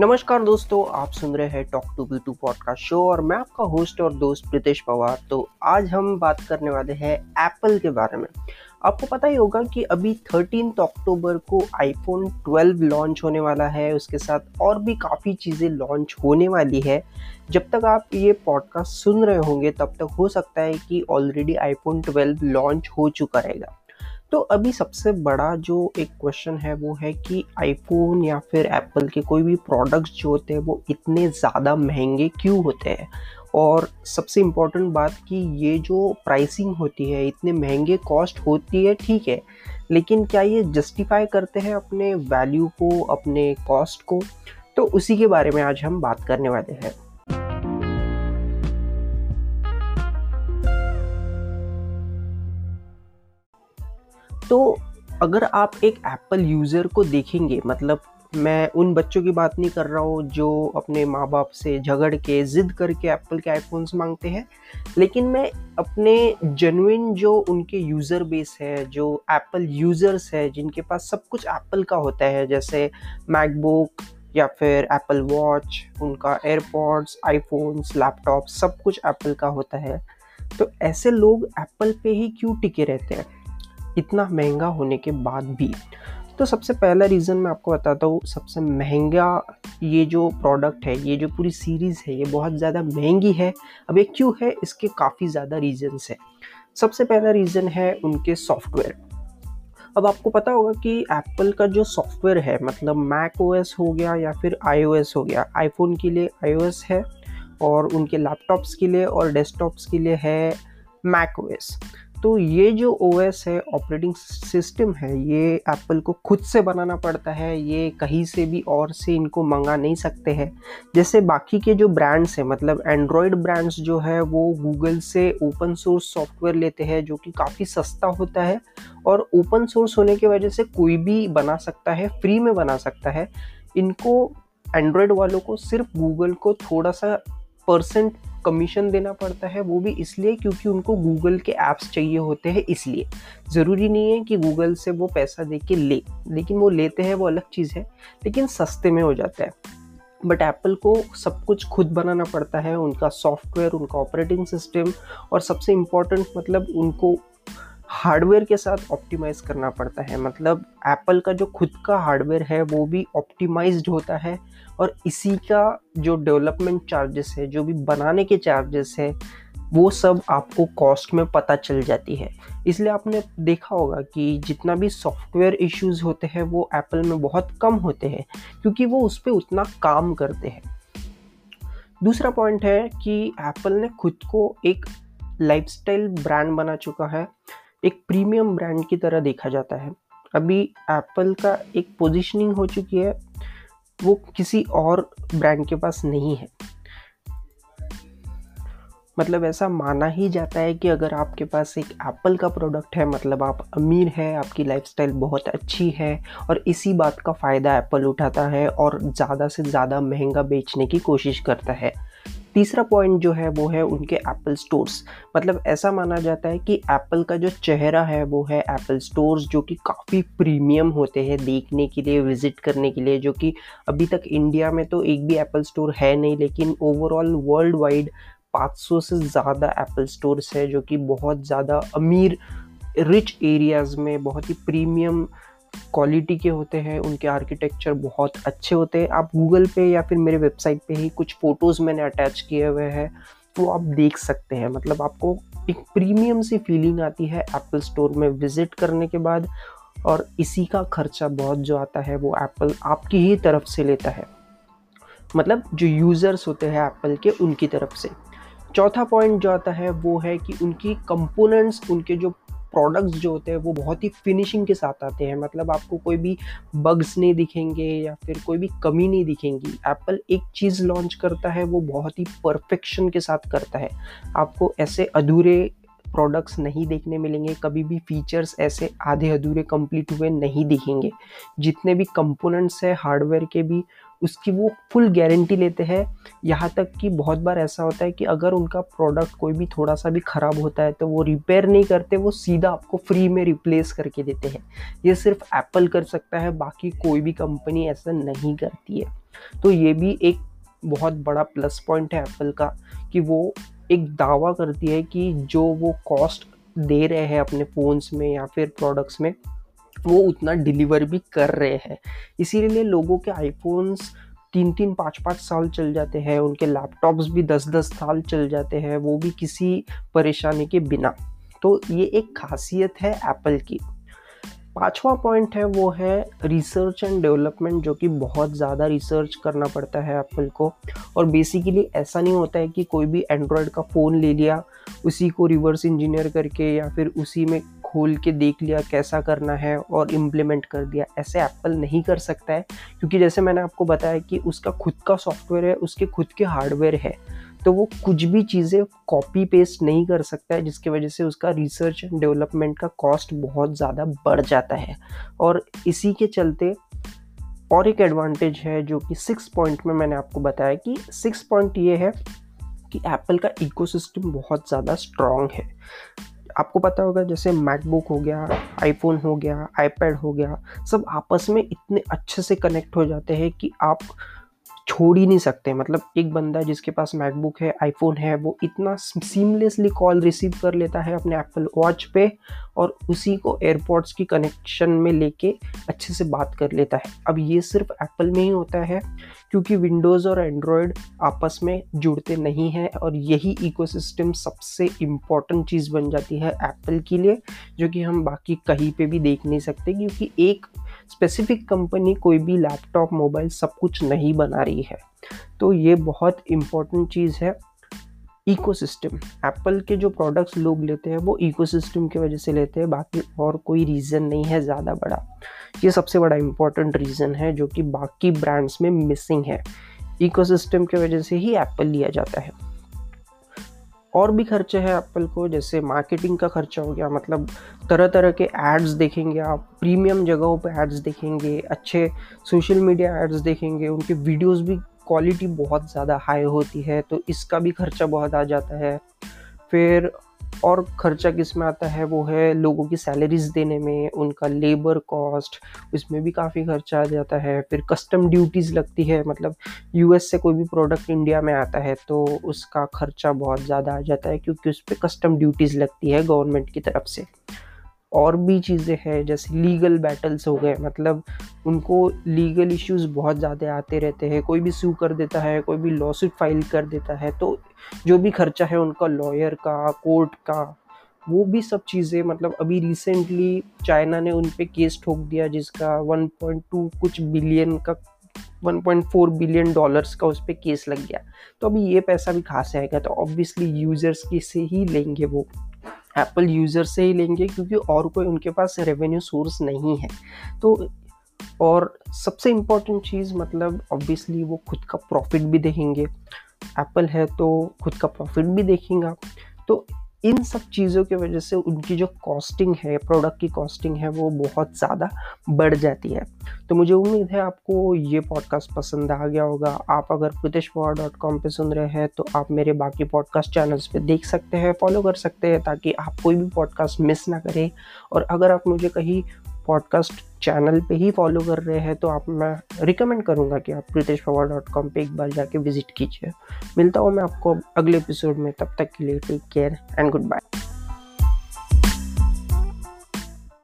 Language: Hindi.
नमस्कार दोस्तों, आप सुन रहे हैं talk to B two podcast show और मैं आपका होस्ट और दोस्त प्रीतेश पवार। तो आज हम बात करने वाले हैं एप्पल के बारे में। आपको पता ही होगा कि अभी थर्टीन अक्टूबर को आईफोन 12 लॉन्च होने वाला है। उसके साथ और भी काफ़ी चीज़ें लॉन्च होने वाली है। जब तक आप ये पॉडकास्ट सुन रहे होंगे, तब तक हो सकता है कि ऑलरेडी आईफोन 12 लॉन्च हो चुका रहेगा। तो अभी सबसे बड़ा जो एक क्वेश्चन है वो है कि आईफोन या फिर एप्पल के कोई भी प्रोडक्ट्स जो होते हैं वो इतने ज़्यादा महँगे क्यों होते हैं? और सबसे इम्पोर्टेंट बात कि ये जो प्राइसिंग होती है, इतने महँगे कॉस्ट होती है, ठीक है, लेकिन क्या ये जस्टिफाई करते हैं अपने वैल्यू को, अपने कॉस्ट को? तो उसी के बारे में आज हम बात करने वाले हैं। तो अगर आप एक एप्पल यूज़र को देखेंगे मतलब मैं उन बच्चों की बात नहीं कर रहा हूँ जो अपने माँ बाप से झगड़ के, ज़िद करके एप्पल के आईफोन्स मांगते हैं, लेकिन मैं अपने जेनुइन जो उनके यूज़र बेस है, जो एप्पल यूज़र्स है, जिनके पास सब कुछ एप्पल का होता है, जैसे मैकबुक या फिर एप्पल वॉच उनका एयरपॉड्स आईफोन्स लैपटॉप सब कुछ एप्पल का होता है तो ऐसे लोग एप्पल पे ही क्यों टिके रहते हैं? इतना महँगा होने के बाद भी। तो सबसे पहला रीज़न मैं आपको बताता हूँ, सबसे महँगा ये जो प्रोडक्ट है, ये जो पूरी सीरीज़ है, ये बहुत ज़्यादा महँगी है। अब ये क्यों है? इसके काफ़ी ज़्यादा रीजन्स है। सबसे पहला रीज़न है उनके सॉफ्टवेयर अब आपको पता होगा कि एप्पल का जो सॉफ्टवेयर है मतलब मैक ओएस हो गया या फिर आईओएस हो गया आईफोन के लिए आईओएस है और उनके लैपटॉप्स के लिए और डेस्कटॉप्स के लिए है मैक ओएस तो ये जो ओएस है ऑपरेटिंग सिस्टम है, ये एप्पल को खुद से बनाना पड़ता है, ये कहीं से भी और से इनको मंगा नहीं सकते हैं। जैसे बाकी के जो ब्रांड्स हैं मतलब एंड्रॉयड ब्रांड्स जो है, वो गूगल से ओपन सोर्स सॉफ्टवेयर लेते हैं, जो कि काफ़ी सस्ता होता है और ओपन सोर्स होने की वजह से कोई भी बना सकता है फ्री में बना सकता है। इनको एंड्रॉयड वालों को सिर्फ़ गूगल को थोड़ा सा परसेंट कमीशन देना पड़ता है, वो भी इसलिए क्योंकि उनको गूगल के ऐप्स चाहिए होते हैं इसलिए। ज़रूरी नहीं है कि गूगल से वो पैसा दे के ले, लेकिन वो लेते हैं, वो अलग चीज़ है, लेकिन सस्ते में हो जाता है। बट एप्पल को सब कुछ खुद बनाना पड़ता है, उनका सॉफ्टवेयर उनका ऑपरेटिंग सिस्टम और सबसे इम्पोर्टेंट मतलब उनको हार्डवेयर के साथ ऑप्टिमाइज करना पड़ता है। मतलब एप्पल का जो खुद का हार्डवेयर है, वो भी ऑप्टिमाइज्ड होता है और इसी का जो डेवलपमेंट चार्जेस है, जो भी बनाने के चार्जेस है, वो सब आपको कॉस्ट में पता चल जाती है। इसलिए आपने देखा होगा कि जितना भी सॉफ्टवेयर इश्यूज़ होते हैं, वो एप्पल में बहुत कम होते हैं, क्योंकि वो उस पर उतना काम करते हैं। दूसरा पॉइंट है कि एप्पल ने खुद को एक लाइफस्टाइल ब्रांड बना चुका है। एक प्रीमियम ब्रांड की तरह देखा जाता है। अभी एप्पल का एक पोजीशनिंग हो चुकी है, वो किसी और ब्रांड के पास नहीं है। मतलब ऐसा माना ही जाता है कि अगर आपके पास एक एप्पल का प्रोडक्ट है मतलब आप अमीर है, आपकी लाइफस्टाइल बहुत अच्छी है, और इसी बात का फ़ायदा एप्पल उठाता है और ज़्यादा से ज़्यादा महँगा बेचने की कोशिश करता है। तीसरा पॉइंट जो है वो है उनके एप्पल स्टोर्स मतलब ऐसा माना जाता है कि एप्पल का जो चेहरा है वो है एप्पल स्टोर्स जो कि काफ़ी प्रीमियम होते हैं देखने के लिए विज़िट करने के लिए, जो कि अभी तक इंडिया में तो एक भी एप्पल स्टोर है नहीं, लेकिन ओवरऑल वर्ल्ड वाइड 500 से ज़्यादा एप्पल स्टोर्स है, जो कि बहुत ज़्यादा अमीर रिच एरियाज़ में बहुत ही प्रीमियम क्वालिटी के होते हैं, उनके आर्किटेक्चर बहुत अच्छे होते हैं। आप गूगल पे या फिर मेरे वेबसाइट पे ही कुछ फ़ोटोज़ मैंने अटैच किए हुए हैं, वो आप देख सकते हैं। मतलब आपको एक प्रीमियम सी फीलिंग आती है एप्पल स्टोर में विज़िट करने के बाद और इसी का खर्चा बहुत जो आता है, वो एप्पल आपकी ही तरफ़ से लेता है। मतलब जो यूज़र्स होते हैं एप्पल के, उनकी तरफ़ से। चौथा पॉइंट जो आता है, वो है कि उनकी कंपोनेंट्स उनके जो प्रोडक्ट्स जो होते हैं, वो बहुत ही फिनिशिंग के साथ आते हैं। मतलब आपको कोई भी बग्स नहीं दिखेंगे या फिर कोई भी कमी नहीं दिखेंगी। एप्पल एक चीज़ लॉन्च करता है, वो बहुत ही परफेक्शन के साथ करता है। आपको ऐसे अधूरे प्रोडक्ट्स नहीं देखने मिलेंगे, कभी भी फीचर्स ऐसे आधे अधूरे कंप्लीट हुए नहीं दिखेंगे। जितने भी कंपोनेंट्स है हार्डवेयर के भी उसकी वो फुल गारंटी लेते हैं। यहाँ तक कि बहुत बार ऐसा होता है कि अगर उनका प्रोडक्ट कोई भी थोड़ा सा भी ख़राब होता है तो वो रिपेयर नहीं करते, वो सीधा आपको फ्री में रिप्लेस करके देते हैं। ये सिर्फ़ एप्पल कर सकता है, बाकी कोई भी कंपनी ऐसा नहीं करती है। तो ये भी एक बहुत बड़ा प्लस पॉइंट है एप्पल का, कि वो एक दावा करती है कि जो वो कॉस्ट दे रहे हैं अपने फ़ोन्स में या फिर प्रोडक्ट्स में वो उतना डिलीवर भी कर रहे हैं। इसीलिए लोगों के आईफोन्स तीन तीन पाँच पाँच साल चल जाते हैं, उनके लैपटॉप्स भी दस दस साल चल जाते हैं, वो भी किसी परेशानी के बिना। तो ये एक खासियत है एप्पल की। पांचवा पॉइंट है, वो है रिसर्च एंड डेवलपमेंट जो कि बहुत ज़्यादा रिसर्च करना पड़ता है एप्पल को। और बेसिकली ऐसा नहीं होता है कि कोई भी एंड्रॉयड का फ़ोन ले लिया, उसी को रिवर्स इंजीनियर करके या फिर उसी में खोल के देख लिया कैसा करना है और इम्प्लीमेंट कर दिया। ऐसे एप्पल नहीं कर सकता है, क्योंकि जैसे मैंने आपको बताया कि उसका खुद का सॉफ्टवेयर है, उसके खुद के हार्डवेयर है तो वो कुछ भी चीज़ें कॉपी पेस्ट नहीं कर सकता है, जिसकी वजह से उसका रिसर्च एंड डेवलपमेंट का कॉस्ट बहुत ज़्यादा बढ़ जाता है। और इसी के चलते और एक एडवांटेज है जो कि सिक्स पॉइंट में मैंने आपको बताया कि सिक्स पॉइंट ये है कि एप्पल का इकोसिस्टम बहुत ज़्यादा स्ट्रॉन्ग है। आपको पता होगा, जैसे मैकबुक हो गया आईफोन हो गया आईपैड हो गया, सब आपस में इतने अच्छे से कनेक्ट हो जाते हैं कि आप छोड़ ही नहीं सकते। मतलब एक बंदा जिसके पास मैकबुक है आईफोन है, वो इतना सीमलेसली कॉल रिसीव कर लेता है अपने एप्पल वॉच पे और उसी को एयरपोर्ट्स की कनेक्शन में लेके अच्छे से बात कर लेता है। अब ये सिर्फ़ एप्पल में ही होता है, क्योंकि विंडोज़ और एंड्रॉयड आपस में जुड़ते नहीं हैं और यही इकोसिस्टम सबसे इंपॉर्टेंट चीज़ बन जाती है एप्पल के लिए, जो कि हम बाकी कहीं पे भी देख नहीं सकते, क्योंकि एक स्पेसिफिक कंपनी कोई भी लैपटॉप मोबाइल सब कुछ नहीं बना रही है। तो ये बहुत इंपॉर्टेंट चीज़ है इकोसिस्टम एप्पल के जो प्रोडक्ट्स लोग लेते हैं, वो इकोसिस्टम की वजह से लेते हैं, बाकी और कोई रीज़न नहीं है ज़्यादा बड़ा। ये सबसे बड़ा इंपॉर्टेंट रीज़न है जो कि बाकी ब्रांड्स में मिसिंग है। इकोसिस्टम की वजह से ही एप्पल लिया जाता है। और भी खर्चे हैं एप्पल को, जैसे मार्केटिंग का खर्चा हो गया मतलब तरह तरह के एड्स देखेंगे आप प्रीमियम जगहों पे एड्स देखेंगे, अच्छे सोशल मीडिया एड्स देखेंगे, उनके वीडियोस भी क्वालिटी बहुत ज़्यादा हाई होती है तो इसका भी खर्चा बहुत आ जाता है। फिर और खर्चा किसमें आता है, वो है लोगों की सैलरीज देने में, उनका लेबर कॉस्ट इसमें भी काफ़ी खर्चा आ जाता है। फिर कस्टम ड्यूटीज़ लगती है मतलब यूएस से कोई भी प्रोडक्ट इंडिया में आता है तो उसका खर्चा बहुत ज़्यादा आ जाता है, क्योंकि उस पर कस्टम ड्यूटीज़ लगती है गवर्नमेंट की तरफ़ से। और भी चीज़ें हैं, जैसे लीगल बैटल्स हो गए मतलब उनको लीगल इश्यूज़ बहुत ज़्यादा आते रहते हैं। कोई भी सू कर देता है, कोई भी लॉ लॉसूट फ़ाइल कर देता है तो जो भी खर्चा है उनका लॉयर का कोर्ट का, वो भी सब चीज़ें मतलब अभी रिसेंटली चाइना ने उन पर केस ठोक दिया, जिसका 1.2 कुछ बिलियन का 1.4 बिलियन डॉलर्स का उस पर केस लग गया। तो अभी ये पैसा भी खास आएगा तो ऑब्वियसली यूज़र्स की से ही लेंगे वो। एप्पल यूज़र से ही लेंगे क्योंकि और कोई उनके पास रेवेन्यू सोर्स नहीं है। तो और सबसे इंपॉर्टेंट चीज़ मतलब ऑब्वियसली वो खुद का प्रॉफिट भी देखेंगे। एप्पल है तो खुद का प्रॉफिट भी देखेंगे। तो इन सब चीज़ों की वजह से उनकी जो कॉस्टिंग है प्रोडक्ट की कॉस्टिंग है, वो बहुत ज़्यादा बढ़ जाती है। तो मुझे उम्मीद है आपको ये पॉडकास्ट पसंद आ गया होगा। आप अगर प्रतिश पवार डॉट कॉम पर सुन रहे हैं तो आप मेरे बाकी पॉडकास्ट चैनल्स पे देख सकते हैं फॉलो कर सकते हैं, ताकि आप कोई भी पॉडकास्ट मिस ना करें। और अगर आप मुझे कहीं पॉडकास्ट चैनल पे ही फॉलो कर रहे हैं तो आप, मैं रिकमेंड करूँगा कि आप प्रीतेश पवार डॉट कॉम पर एक बार जाके विज़िट कीजिए। मिलता हूँ मैं आपको अगले एपिसोड में, तब तक के लिए take care and good bye